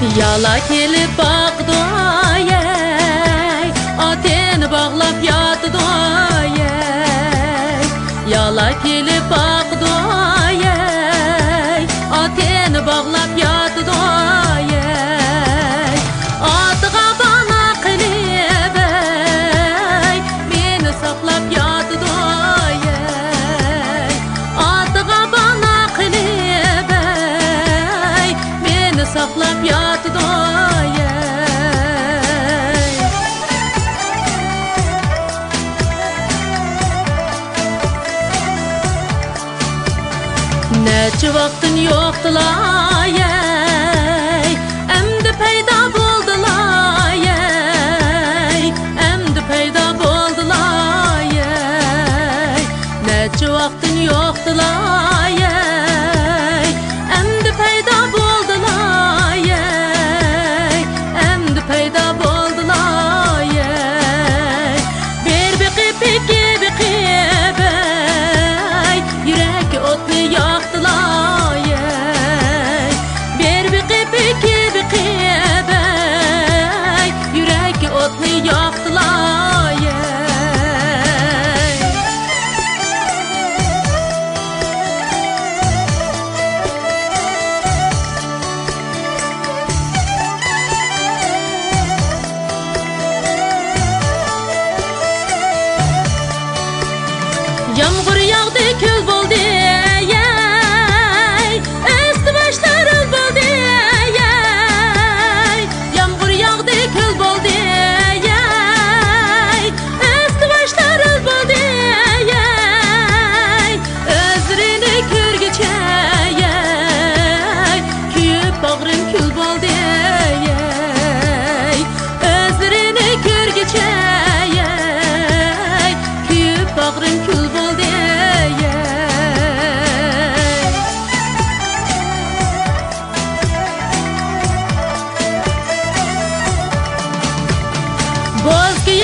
Yala kelip bakdoye Ateni bağlap yatdoye Yala kelip bakdoye Ateni bağlap yatdoye Atığa bana qilibey Meni saqlab yatdoye Atığa bana qilibey Meni saqlab yatdoye Neçe vaktin yoktular yey. Emdi peyda buldular yey. Emdi peyda buldular yey. Neçe vaktin yoktular yey Yağmur yağdı kül Boz que